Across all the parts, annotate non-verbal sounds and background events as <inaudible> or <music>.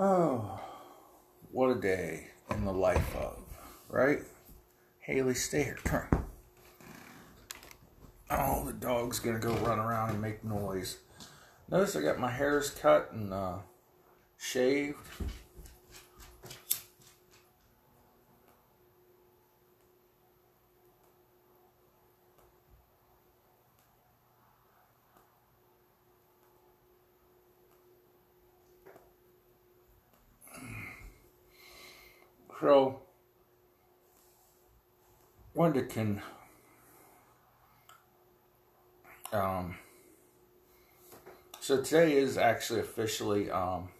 Oh, what a day in the life of, right? Haley, stay here. Turn. Oh, the dog's gonna go run around and make noise. Notice I got my hairs cut and uh, shaved. So, Can um, so today is actually officially um,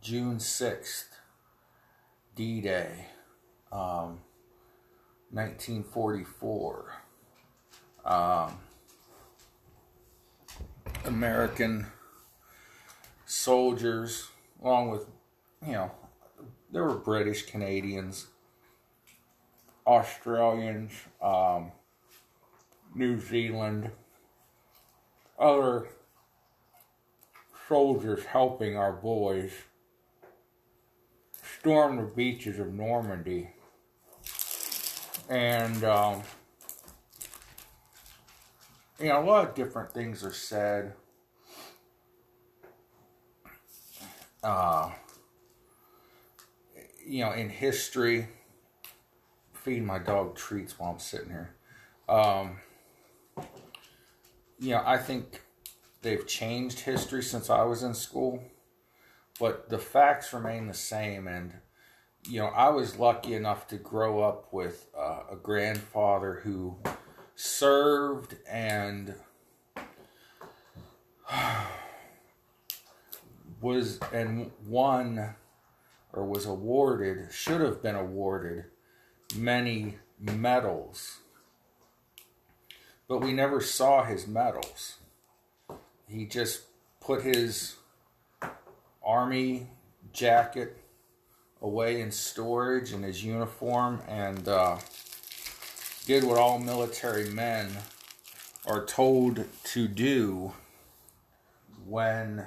June 6th, D Day, um, 1944. Um, American soldiers, along with, you know, there were British, Canadians, Australians, um, New Zealand, other soldiers helping our boys storm the beaches of Normandy. And, um, you know, a lot of different things are said. Uh, you know, in history, feeding my dog treats while I'm sitting here. Um, you know, I think they've changed history since I was in school, but the facts remain the same. And, you know, I was lucky enough to grow up with uh, a grandfather who served and <sighs> was and won or was awarded, should have been awarded many medals, but we never saw his medals. He just put his army jacket away in storage and his uniform and uh, did what all military men are told to do when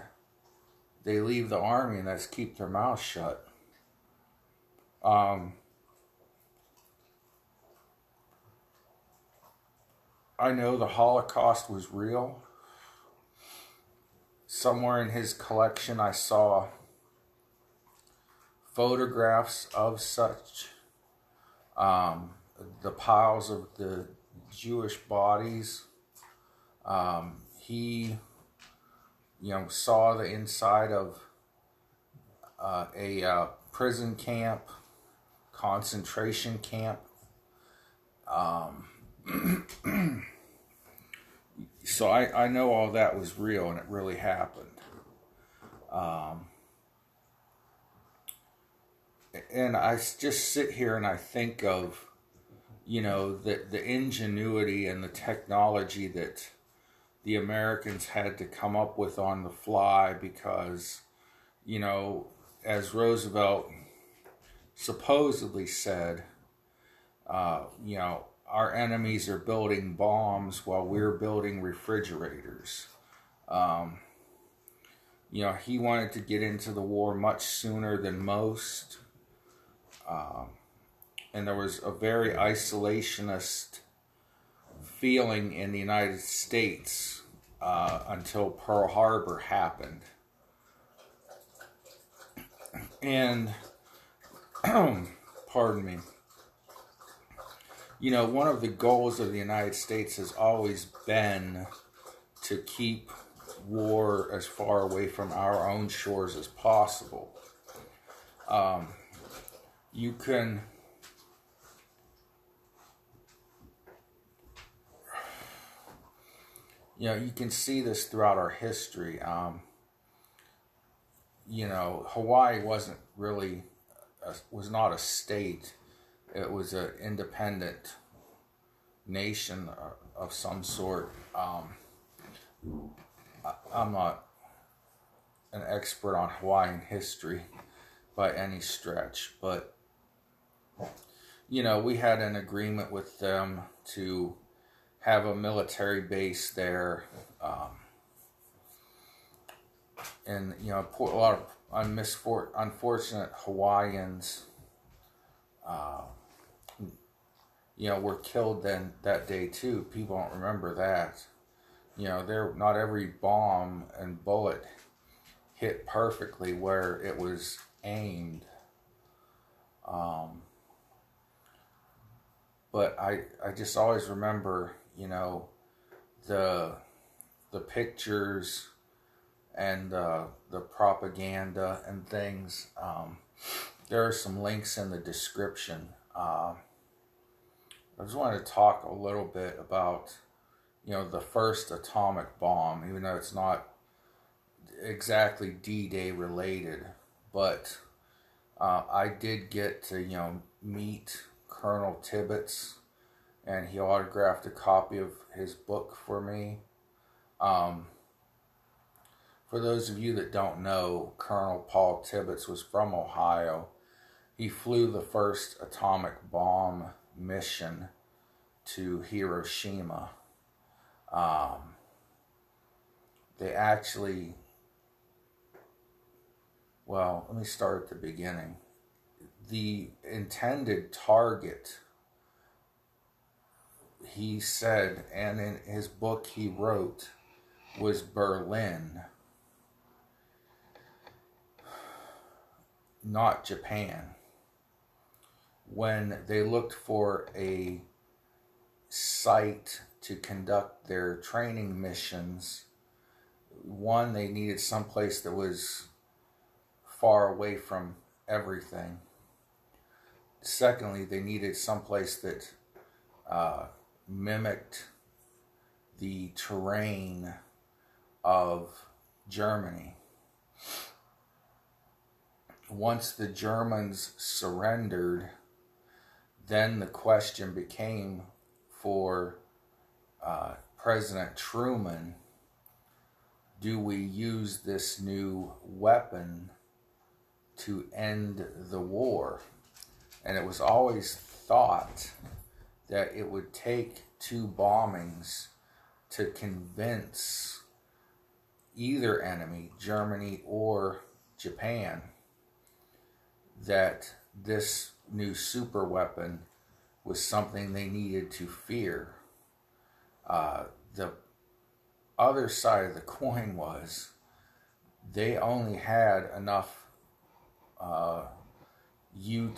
they leave the army and that's keep their mouth shut. Um, I know the Holocaust was real. Somewhere in his collection, I saw photographs of such um, the piles of the Jewish bodies. Um, he, you know, saw the inside of uh, a uh, prison camp, concentration camp. Um, <clears throat> so I, I know all that was real and it really happened. Um, and I just sit here and I think of, you know, the, the ingenuity and the technology that the Americans had to come up with on the fly because, you know, as Roosevelt supposedly said, uh, you know, our enemies are building bombs while we're building refrigerators. Um, you know, he wanted to get into the war much sooner than most. Um, and there was a very isolationist feeling in the United States uh, until Pearl Harbor happened. And, <clears throat> pardon me you know, one of the goals of the United States has always been to keep war as far away from our own shores as possible. Um, you can. <sighs> You know, you can see this throughout our history. Um, you know, Hawaii wasn't really, was not a state it was an independent nation uh, of some sort. Um, I, am not an expert on Hawaiian history by any stretch, but you know, we had an agreement with them to have a military base there. Um, and you know, a lot of unfortunate Hawaiians, uh, you know, were killed then that day too. People don't remember that. You know, there not every bomb and bullet hit perfectly where it was aimed. Um, but I I just always remember, you know, the the pictures and uh, the propaganda and things. Um, there are some links in the description. Uh, I just wanted to talk a little bit about, you know, the first atomic bomb, even though it's not exactly D-Day related, but uh, I did get to, you know, meet Colonel Tibbets, and he autographed a copy of his book for me. Um, for those of you that don't know, Colonel Paul Tibbets was from Ohio. He flew the first atomic bomb mission to Hiroshima. Um, they actually, well, let me start at the beginning. The intended target, he said, and in his book he wrote, was Berlin not Japan. When they looked for a site to conduct their training missions, one, they needed someplace that was far away from everything. Secondly, they needed someplace that uh, mimicked the terrain of Germany once the Germans surrendered, then the question became for uh, President Truman do we use this new weapon to end the war? And it was always thought that it would take two bombings to convince either enemy, Germany or Japan, that this new super weapon was something they needed to fear. Uh, the other side of the <laughs> coin was they only had enough uh, U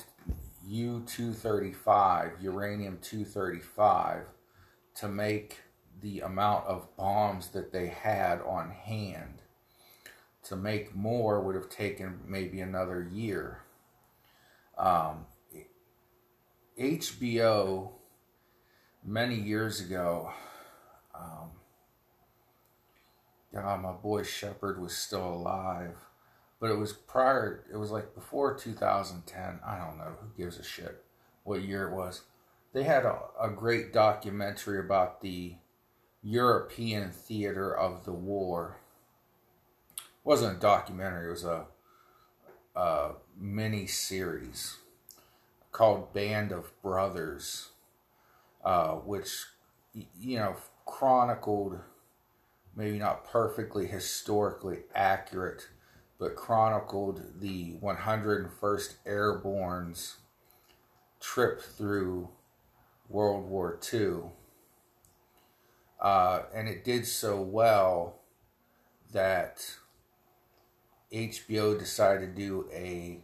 U two thirty five uranium two thirty five to make the amount of bombs that they had on hand. To make more would have taken maybe another year. Um, HBO many years ago. Um, God, my boy Shepard was still alive, but it was prior. It was like before 2010. I don't know who gives a shit what year it was. They had a, a great documentary about the European theater of the war. It wasn't a documentary. It was a uh, mini series called Band of Brothers, uh, which, you know, chronicled maybe not perfectly historically accurate, but chronicled the 101st Airborne's trip through World War II. Uh, and it did so well that HBO decided to do a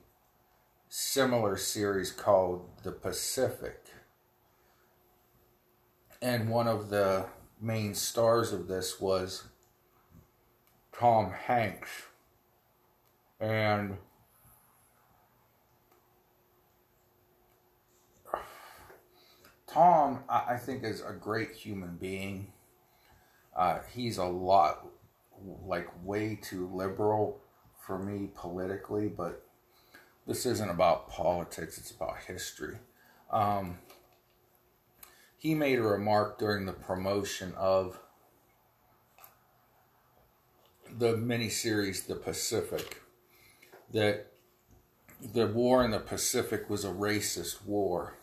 similar series called The Pacific. And one of the main stars of this was Tom Hanks. And Tom, I think, is a great human being. Uh, he's a lot, like, way too liberal for me politically, but this isn't about politics, it's about history. Um, he made a remark during the promotion of the miniseries The Pacific that the war in the Pacific was a racist war.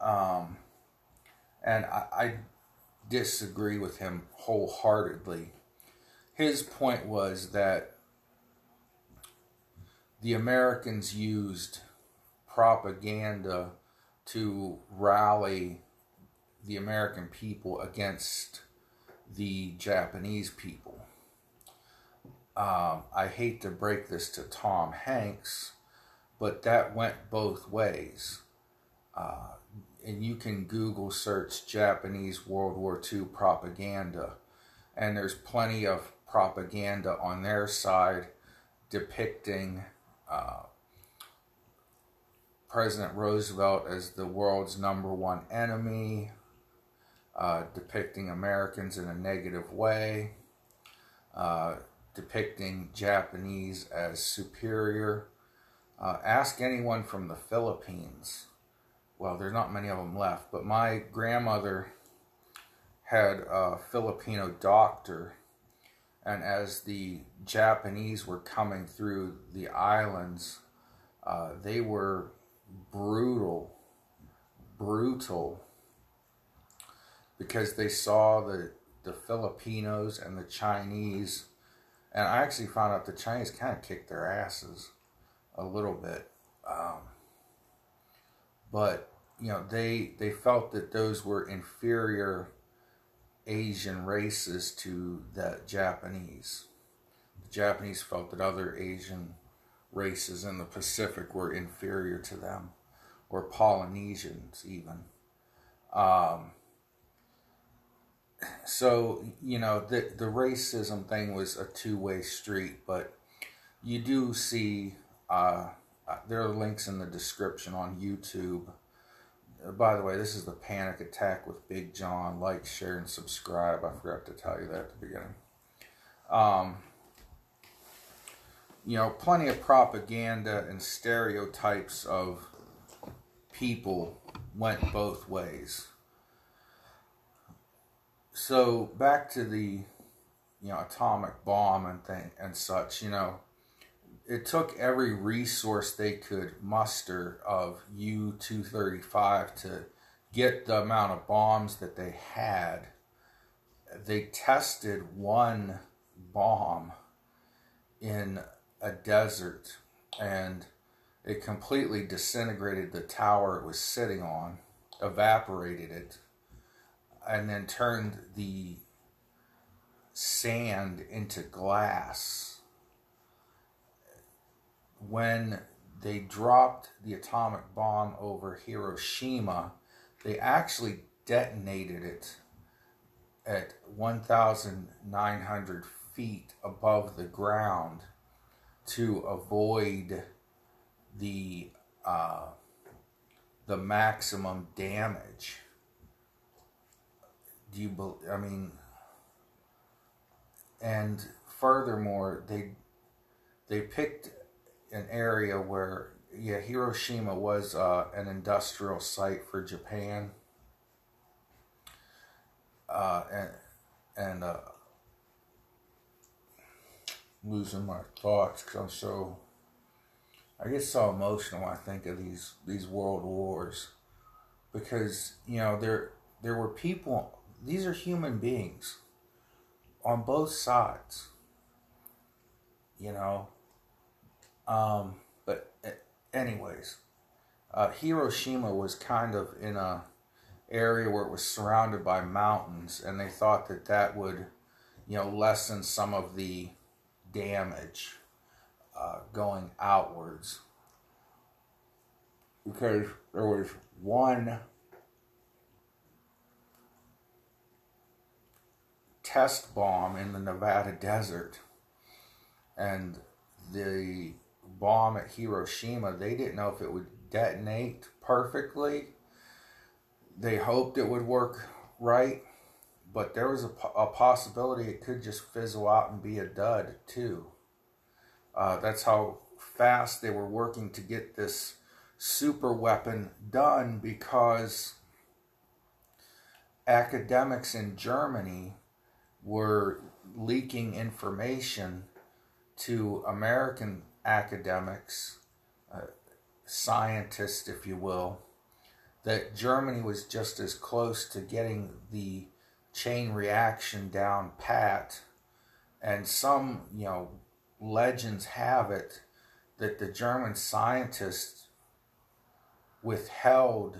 Um, and I, I disagree with him wholeheartedly his point was that the Americans used propaganda to rally the American people against the Japanese people. Um, I hate to break this to Tom Hanks, but that went both ways. Uh, and you can Google search Japanese World War II propaganda, and there's plenty of propaganda on their side depicting uh, President Roosevelt as the world's number one enemy, uh, depicting Americans in a negative way, uh, depicting Japanese as superior. Uh, ask anyone from the Philippines. Well, there's not many of them left, but my grandmother had a Filipino doctor, and as the Japanese were coming through the islands, uh, they were brutal, brutal, because they saw the the Filipinos and the Chinese, and I actually found out the Chinese kind of kicked their asses a little bit, um, but you know they they felt that those were inferior Asian races to the Japanese. The Japanese felt that other Asian races in the Pacific were inferior to them, or Polynesians even. Um, so you know the the racism thing was a two way street, but you do see uh, uh, there are links in the description on YouTube. Uh, by the way, this is the Panic Attack with Big John. Like, share, and subscribe. I forgot to tell you that at the beginning. Um, you know, plenty of propaganda and stereotypes of people went both ways so back to the you know atomic bomb and thing and such you know it took every resource they could muster of u-235 to get the amount of bombs that they had they tested one bomb in a desert and it completely disintegrated the tower it was sitting on evaporated it and then turned the sand into glass. When they dropped the atomic bomb over Hiroshima, they actually detonated it at 1,900 feet above the ground to avoid the uh, the maximum damage do you believe? I mean, and furthermore, they they picked an area where yeah, Hiroshima was uh, an industrial site for Japan, uh, and and uh, losing my thoughts because I'm so I get so emotional when I think of these these world wars because you know there there were people these are human beings on both sides. You know. Um, but anyways, uh, Hiroshima was kind of in a area where it was surrounded by mountains, and they thought that that would, you know, lessen some of the damage uh, going outwards because there was one test bomb in the Nevada desert. And the bomb at Hiroshima, they didn't know if it would detonate perfectly. They hoped it would work right, but there was a, a possibility it could just fizzle out and be a dud too. Uh, that's how fast they were working to get this super weapon done because academics in Germany were leaking information to American academics, uh, scientists, if you will, that Germany was just as close to getting the chain reaction down pat And some, you know, legends have it that the German scientists withheld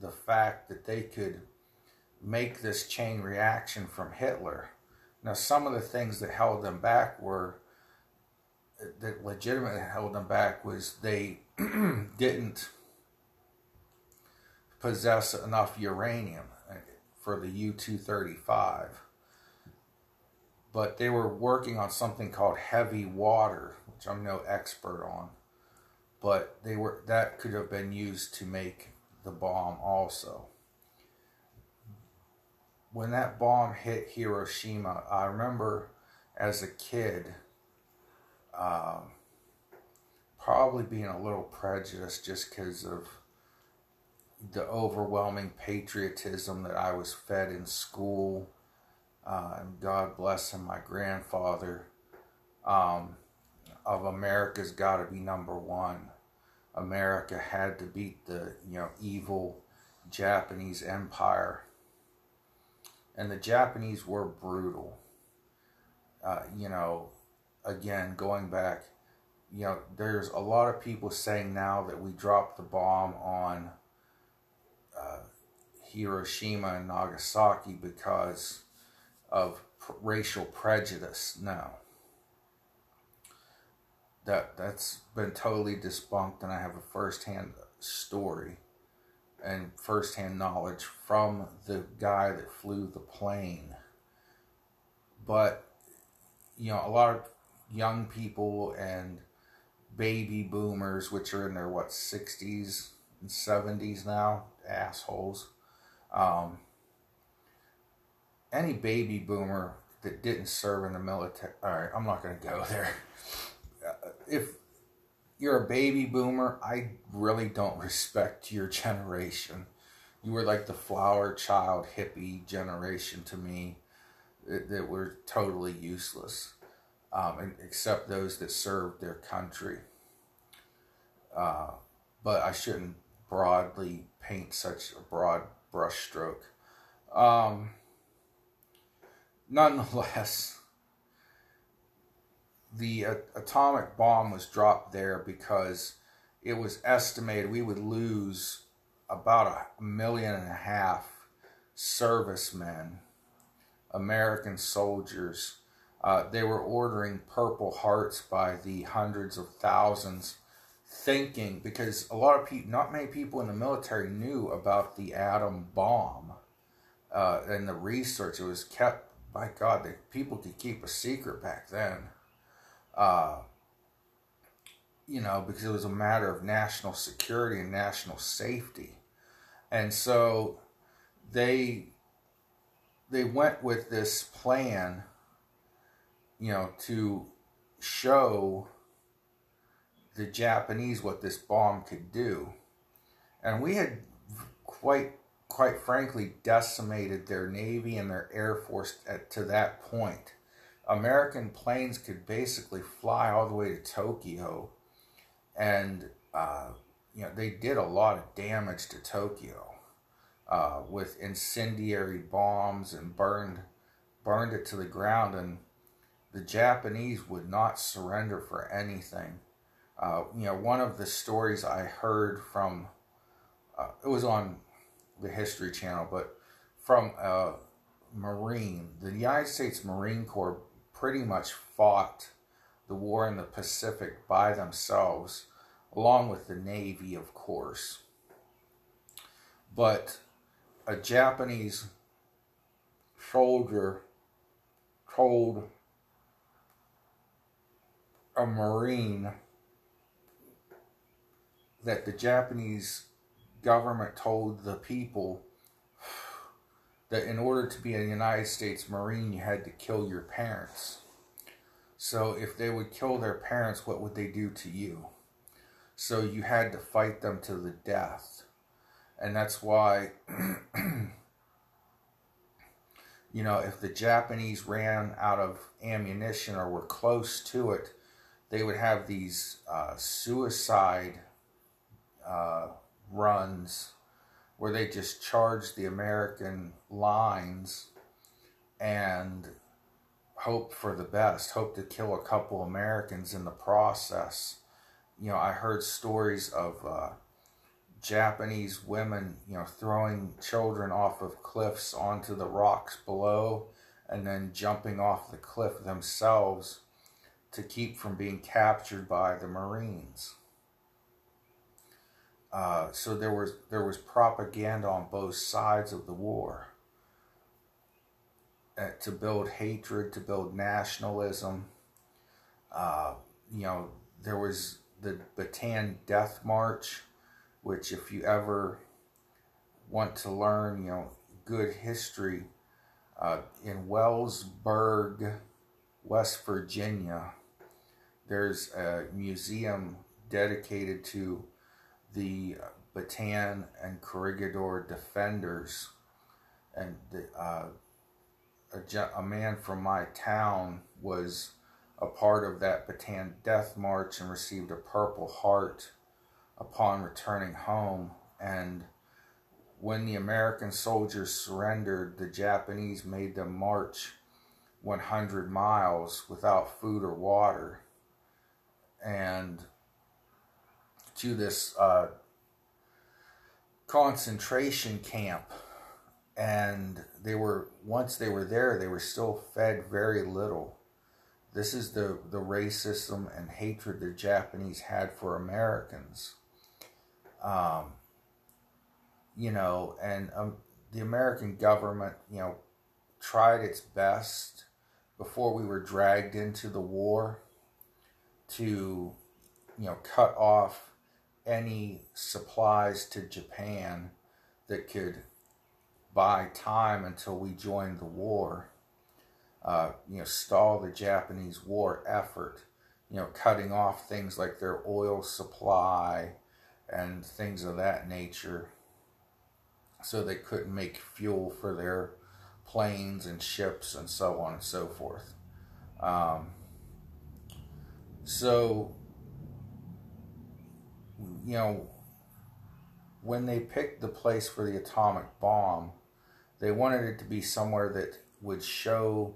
the fact that they could make this chain reaction from Hitler. Now, some of the things that held them back were that legitimately held them back was they <clears throat> didn't possess enough uranium uh, for the U 235. But they were working on something called heavy water, which I'm no expert on. But they were that could have been used to make the bomb also. When that bomb hit Hiroshima, I remember as a kid um, probably being a little prejudiced just because of the overwhelming patriotism that I was fed in school. Uh, and God bless him, my grandfather, um, of America's got to be number one. America had to beat the you know evil Japanese empire, and the Japanese were brutal. Uh, you know, again, going back, you know, there's a lot of people saying now that we dropped the bomb on uh, Hiroshima and Nagasaki because of pr- racial prejudice. No. That that's been totally debunked, and I have a firsthand story and firsthand knowledge from the guy that flew the plane. But you know, a lot of young people and baby boomers, which are in their what sixties and seventies now, assholes. Um, any baby boomer that didn't serve in the military. All right, I'm not going to go there. Uh, if you're a baby boomer, I really don't respect your generation. You were like the flower child hippie generation to me that, that were totally useless um, except those that served their country. Uh, but I shouldn't broadly paint such a broad brushstroke. Um, nonetheless, the uh, atomic bomb was dropped there because it was estimated we would lose about a million and a half servicemen, American soldiers, uh, they were ordering Purple Hearts by the hundreds of thousands, thinking because a lot of people, not many people in the military knew about the atom bomb uh, and the research. It was kept, by God, that people could keep a secret back then. Uh, you know, because it was a matter of national security and national safety. And so they they went with this plan you know, to show the Japanese what this bomb could do. And we had quite quite frankly decimated their navy and their air force at, to that point. American planes could basically fly all the way to Tokyo, and uh, you know they did a lot of damage to Tokyo uh, with incendiary bombs and burned burned it to the ground. And the Japanese would not surrender for anything. Uh, you know, one of the stories I heard from, uh, it was on the History Channel, but from a Marine, the United States Marine Corps pretty much fought the war in the Pacific by themselves, along with the Navy, of course. But a Japanese soldier told a Marine that the Japanese government told the people that in order to be a United States Marine, you had to kill your parents. So if they would kill their parents, what would they do to you? So you had to fight them to the death. And that's why, <clears throat> you know, if the Japanese ran out of ammunition or were close to it, they would have these uh, suicide uh, runs where they just charged the American lines and hope for the best, hope to kill a couple Americans in the process. You know, I heard stories of uh, Japanese women, you know, throwing children off of cliffs onto the rocks below and then jumping off the cliff themselves to keep from being captured by the Marines. Uh, so there was there was propaganda on both sides of the war uh, to build hatred, to build nationalism. Uh, you know, there was the Bataan Death March, which if you ever want to learn, you know, good history, uh, in Wellsburg, West Virginia, there's a museum dedicated to the Bataan and Corregidor defenders, and the, uh, a, a man from my town was a part of that Bataan Death March and received a Purple Heart upon returning home. And when the American soldiers surrendered, the Japanese made them march 100 miles without food or water. And to this uh, concentration camp. And they were once they were there they were still fed very little. This is the the racism and hatred the japanese had for americans. Um, you know and um, the american government you know tried its best before we were dragged into the war to you know cut off any supplies to Japan that could buy time until we joined the war. Uh, you know, stall the Japanese war effort. You know, cutting off things like their oil supply and things of that nature, so they couldn't make fuel for their planes and ships and so on and so forth. Um, so you know, when they picked the place for the atomic bomb, they wanted it to be somewhere that would show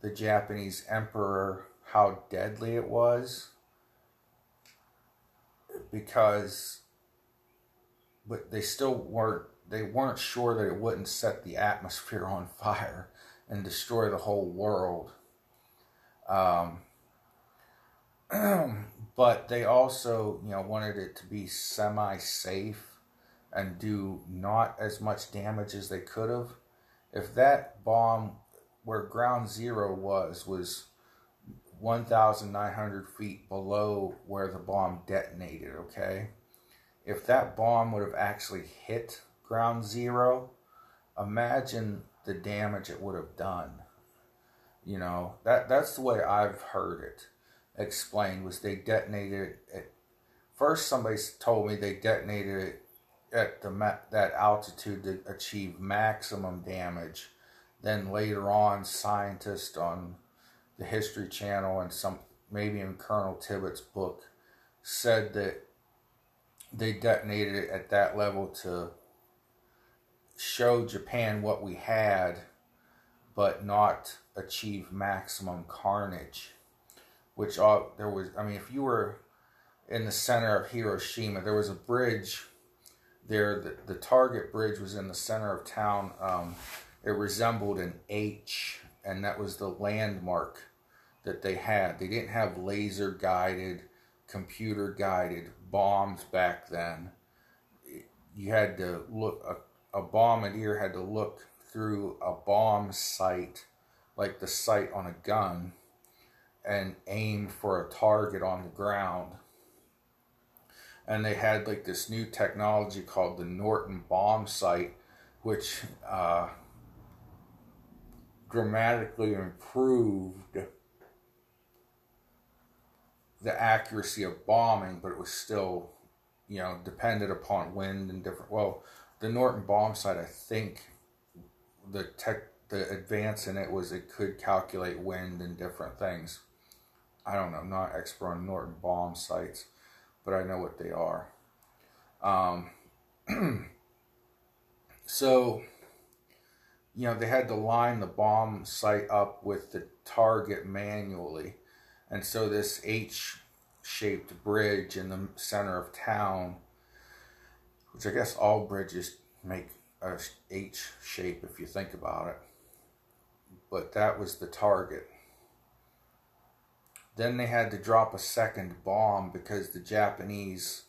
the Japanese emperor how deadly it was because but they still weren't they weren't sure that it wouldn't set the atmosphere on fire and destroy the whole world um, <clears throat> but they also, you know, wanted it to be semi-safe and do not as much damage as they could have. If that bomb, where ground zero was, was 1,900 feet below where the bomb detonated, okay? If that bomb would have actually hit ground zero, imagine the damage it would have done. You know, that that's the way I've heard it explained was they detonated it. First, somebody told me they detonated it at the that altitude to achieve maximum damage. Then later on, scientists on the History Channel and some maybe in Colonel Tibbets' book said that they detonated it at that level to show Japan what we had, but not achieve maximum carnage which all there was. I mean, if you were in the center of Hiroshima, there was a bridge there. The, the Target Bridge was in the center of town. Um, it resembled an H, and that was the landmark that they had. They didn't have laser guided, computer guided bombs back then. You had to look, a, a bombardier had to look through a bomb sight, like the sight on a gun and aim for a target on the ground. And they had like this new technology called the Norden bomb sight, which uh, dramatically improved the accuracy of bombing, but it was still, you know, dependent upon wind and different. Well, the Norden bomb site, I think, the tech, the advance in it was it could calculate wind and different things. I don't know, I'm not expert on Norden bomb sites, but I know what they are. Um, <clears throat> so you know, they had to line the bomb site up with the target manually. And so this H shaped bridge in the center of town, which I guess all bridges make a H shape if you think about it. But that was the target. Then they had to drop a second bomb because the Japanese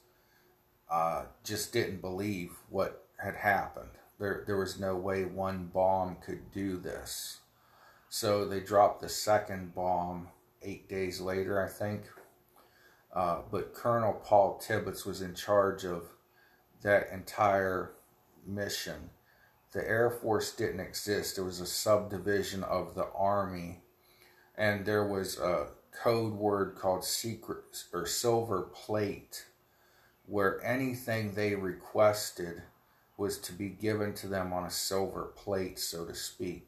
uh, just didn't believe what had happened. There, there was no way one bomb could do this. So they dropped the second bomb eight days later, I think. Uh, but Colonel Paul Tibbets was in charge of that entire mission. The Air Force didn't exist, it was a subdivision of the Army. And there was a code word called secret or silver plate where anything they requested was to be given to them on a silver plate, so to speak.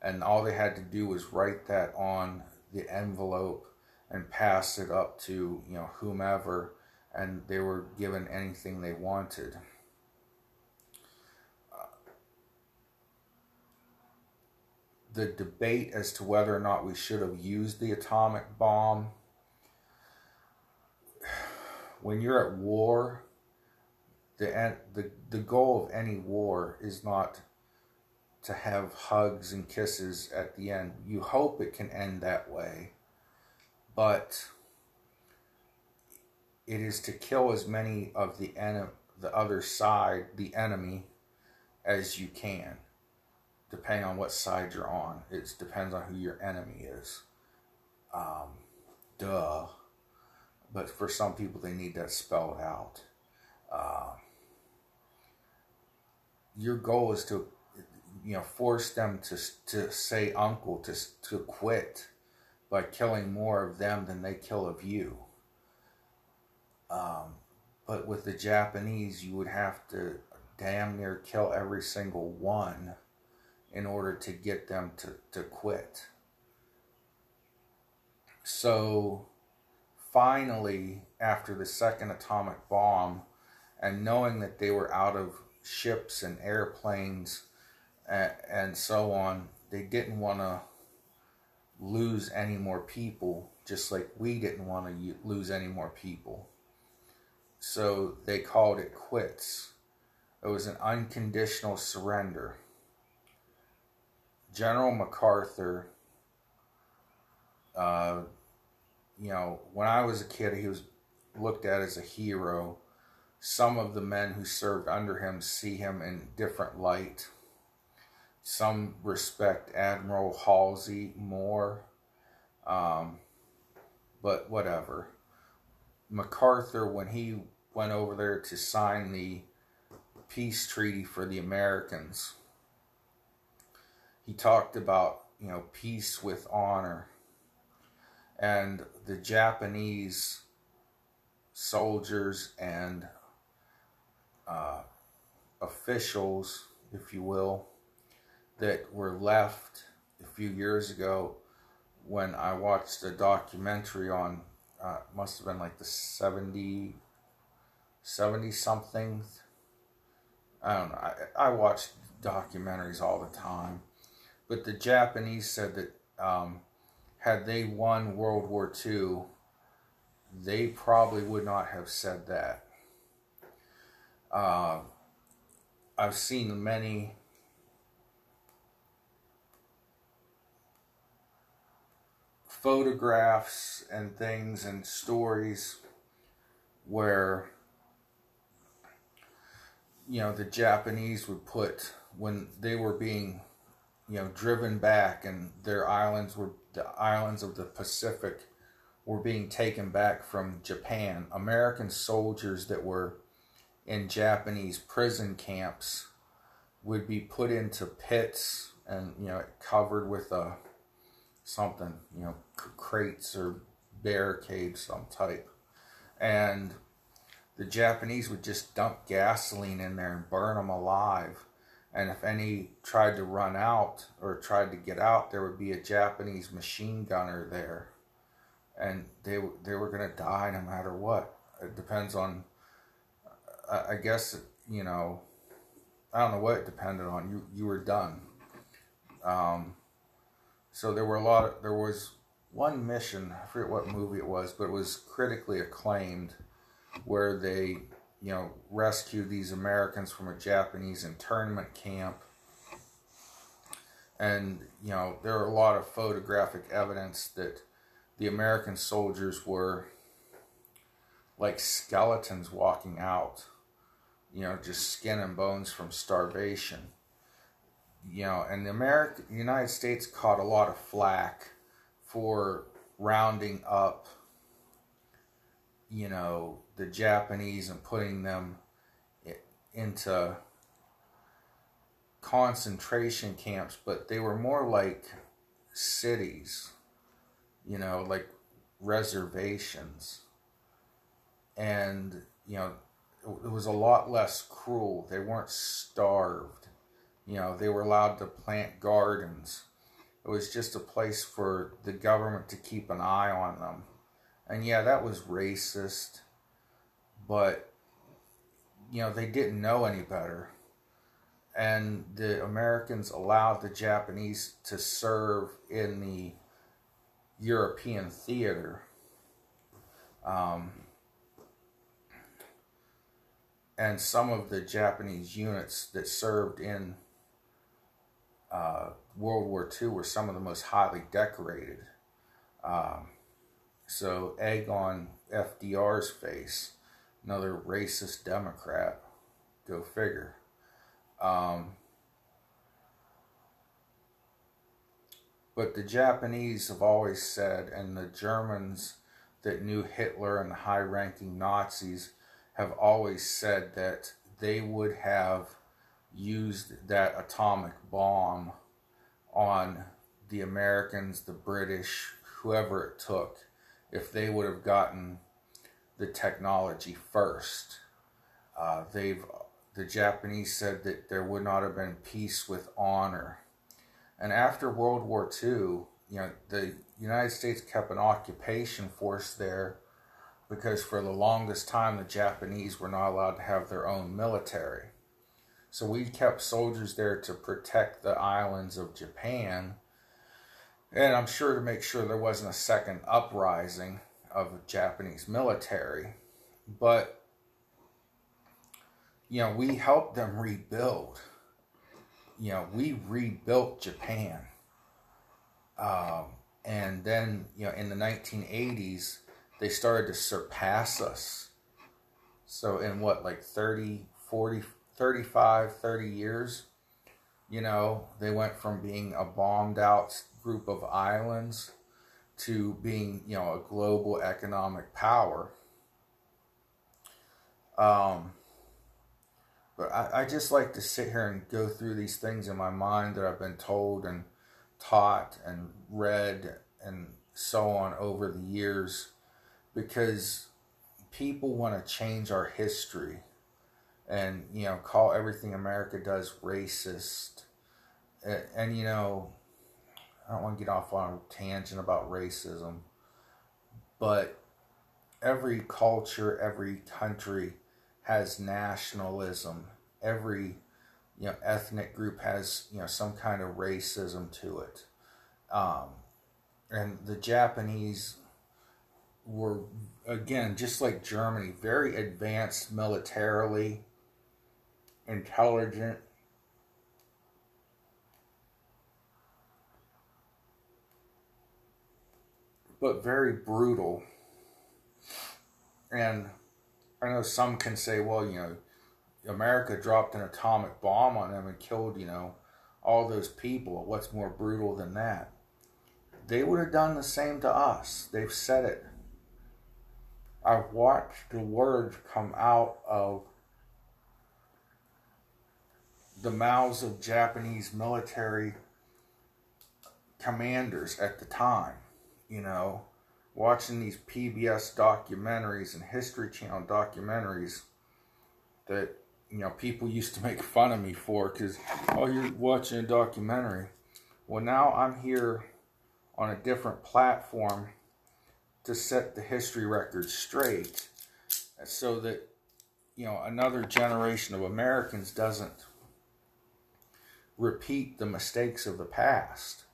And all they had to do was write that on the envelope and pass it up to, you know, whomever, and they were given anything they wanted. Uh, the debate as to whether or not we should have used the atomic bomb. When you're at war, the, the, the goal of any war is not to have hugs and kisses at the end. You hope it can end that way, but it is to kill as many of the en- the other side, the enemy, as you can, depending on what side you're on. It depends on who your enemy is. Um, duh. But for some people, they need that spelled out. Uh, your goal is to you know force them to to say uncle to to quit by killing more of them than they kill of you um, but with the Japanese you would have to damn near kill every single one in order to get them to, to quit so finally after the second atomic bomb and knowing that they were out of ships and airplanes and, and so on, they didn't want to lose any more people, just like we didn't want to lose any more people. So they called it quits. It was an unconditional surrender. General MacArthur, uh, you know, when I was a kid, he was looked at as a hero some of the men who served under him see him in different light. Some respect Admiral Halsey more, um, but whatever. MacArthur, when he went over there to sign the peace treaty for the Americans, he talked about, you know, peace with honor. And the Japanese soldiers and uh, officials, if you will, that were left a few years ago when I watched a documentary on, uh, must have been like the 70, 70 something. I don't know. I, I watch documentaries all the time. But the Japanese said that um, had they won World War II, they probably would not have said that. Uh, I've seen many photographs and things and stories where you know the Japanese would put when they were being you know driven back and their islands were the islands of the Pacific were being taken back from Japan American soldiers that were in Japanese prison camps would be put into pits and you know covered with a something you know crates or barricades some type. And the Japanese would just dump gasoline in there and burn them alive and if any tried to run out or tried to get out there would be a Japanese machine gunner there and they they were going to die no matter what it depends on I guess you know, I don't know what it depended on. You you were done. Um, so there were a lot. Of, there was one mission. I forget what movie it was, but it was critically acclaimed, where they, you know, rescued these Americans from a Japanese internment camp. And you know, there are a lot of photographic evidence that the American soldiers were like skeletons walking out, you know, just skin and bones from starvation. You know, and the American United States caught a lot of flack for rounding up, you know, the Japanese and putting them into concentration camps, but they were more like cities, you know, like reservations and you know it was a lot less cruel. They weren't starved. You know, they were allowed to plant gardens. It was just a place for the government to keep an eye on them. And yeah, that was racist, but you know, they didn't know any better. And the Americans allowed the Japanese to serve in the European theater. Um, and some of the Japanese units that served in uh, World War II were some of the most highly decorated. Um, so, egg on FDR's face, another racist Democrat. Go figure. Um, but the Japanese have always said, and the Germans that knew Hitler and the high ranking Nazis have always said that they would have used that atomic bomb on the Americans, the British, whoever it took, if they would have gotten the technology first. Uh, they've the Japanese said that there would not have been peace with honor. And after World War II, you know, the United States kept an occupation force there because for the longest time the Japanese were not allowed to have their own military. So we kept soldiers there to protect the islands of Japan. And I'm sure to make sure there wasn't a second uprising of Japanese military. But, you know, we helped them rebuild. You know, we rebuilt Japan. Um, and then, you know, in the 1980s, they started to surpass us. So in what, like 30, 40, 35, 30 years, you know, they went from being a bombed out group of islands to being, you know, a global economic power. Um, but I, I just like to sit here and go through these things in my mind that I've been told and taught and read and so on over the years because people want to change our history and you know call everything America does racist and, and you know I don't want to get off on a tangent about racism but every culture every country has nationalism every you know ethnic group has you know some kind of racism to it um, and the Japanese were again just like Germany, very advanced militarily, intelligent. But very brutal. And I know some can say, well, you know, America dropped an atomic bomb on them and killed, you know, all those people. What's more brutal than that? They would have done the same to us. They've said it. I've watched the words come out of the mouths of Japanese military commanders at the time. You know, watching these PBS documentaries and History Channel documentaries that, you know, people used to make fun of me for because, oh, you're watching a documentary. Well, now I'm here on a different platform to set the history record straight so that you know another generation of Americans doesn't repeat the mistakes of the past,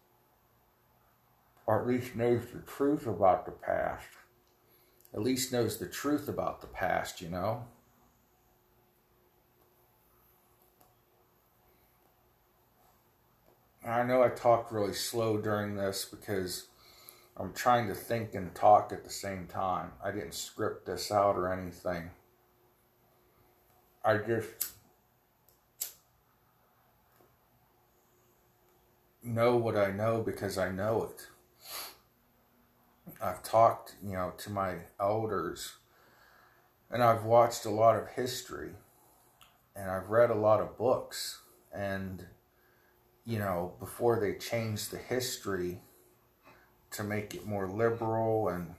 or at least knows the truth about the past. At least knows the truth about the past, you know? I know I talked really slow during this because I'm trying to think and talk at the same time. I didn't script this out or anything. I just know what I know because I know it. I've talked, you know, to my elders and I've watched a lot of history and I've read a lot of books and you know, before they changed the history to make it more liberal and,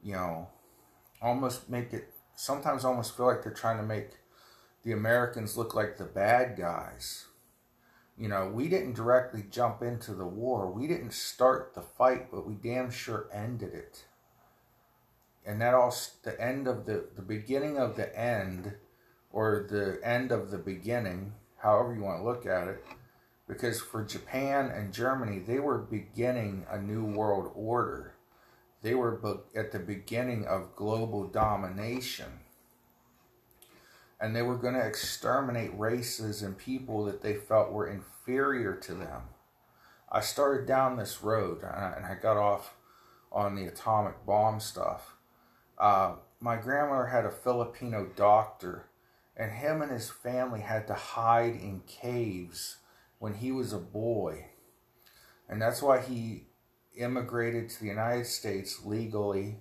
you know, almost make it, sometimes almost feel like they're trying to make the Americans look like the bad guys. You know, we didn't directly jump into the war. We didn't start the fight, but we damn sure ended it. And that all, the end of the, the beginning of the end, or the end of the beginning, however you want to look at it, because for Japan and Germany, they were beginning a new world order. They were at the beginning of global domination. And they were going to exterminate races and people that they felt were inferior to them. I started down this road and I got off on the atomic bomb stuff. Uh, my grandmother had a Filipino doctor, and him and his family had to hide in caves when he was a boy. And that's why he immigrated to the United States legally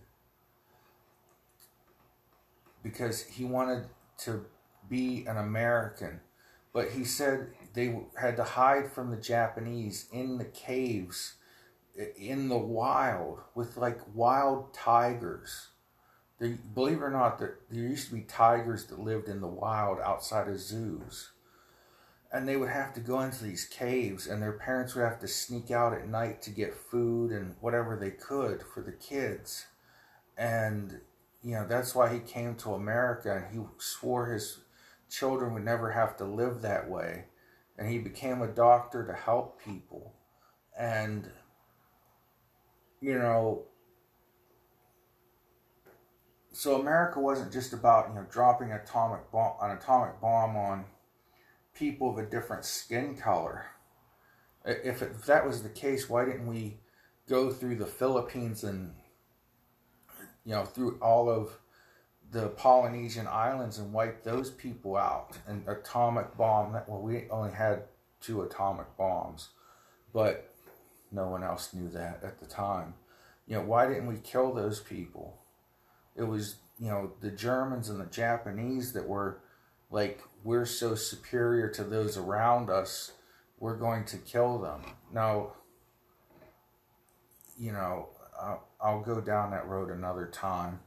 because he wanted to be an American. But he said they had to hide from the Japanese in the caves, in the wild, with like wild tigers. They, believe it or not, there, there used to be tigers that lived in the wild outside of zoos and they would have to go into these caves and their parents would have to sneak out at night to get food and whatever they could for the kids and you know that's why he came to america. And he swore his children would never have to live that way. And he became a doctor to help people. And you know so america wasn't just about you know dropping atomic bomb an atomic bomb on people of a different skin color. If, it, if that was the case, why didn't we go through the Philippines and, you know, through all of the Polynesian islands and wipe those people out? An atomic bomb, well, we only had two atomic bombs, but no one else knew that at the time. You know, why didn't we kill those people? It was, you know, the Germans and the Japanese that were like we're so superior to those around us, we're going to kill them. Now, you know, I'll, I'll go down that road another time.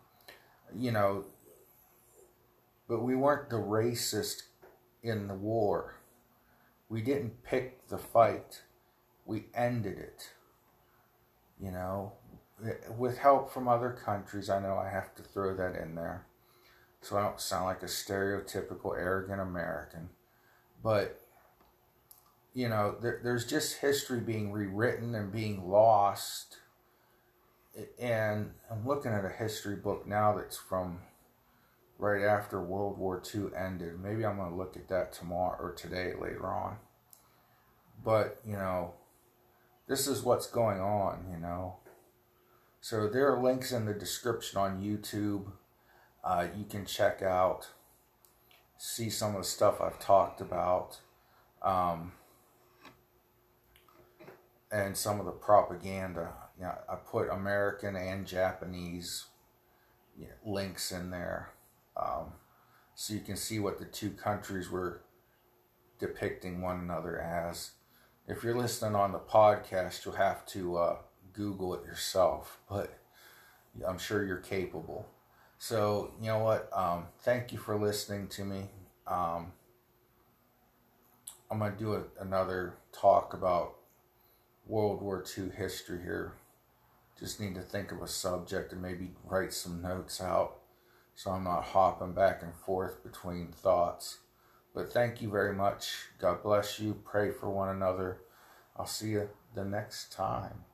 You know, but we weren't the racist in the war. We didn't pick the fight. We ended it. You know, with help from other countries, I know I have to throw that in there so I don't sound like a stereotypical arrogant American. But, you know, there, there's just history being rewritten and being lost. And I'm looking at a history book now that's from right after World War II ended. Maybe I'm going to look at that tomorrow or today later on. But, you know, this is what's going on, you know. So there are links in the description on YouTube uh, you can check out, see some of the stuff I've talked about, um, and some of the propaganda. You know, I put American and Japanese you know, links in there, um, so you can see what the two countries were depicting one another as. If you're listening on the podcast, you'll have to uh, Google it yourself, <laughs> but I'm sure you're capable. So, you know what? Um, thank you for listening to me. Um, I'm going to do a, another talk about World War II history here. Just need to think of a subject and maybe write some notes out so I'm not hopping back and forth between thoughts. But thank you very much. God bless you. Pray for one another. I'll see you the next time.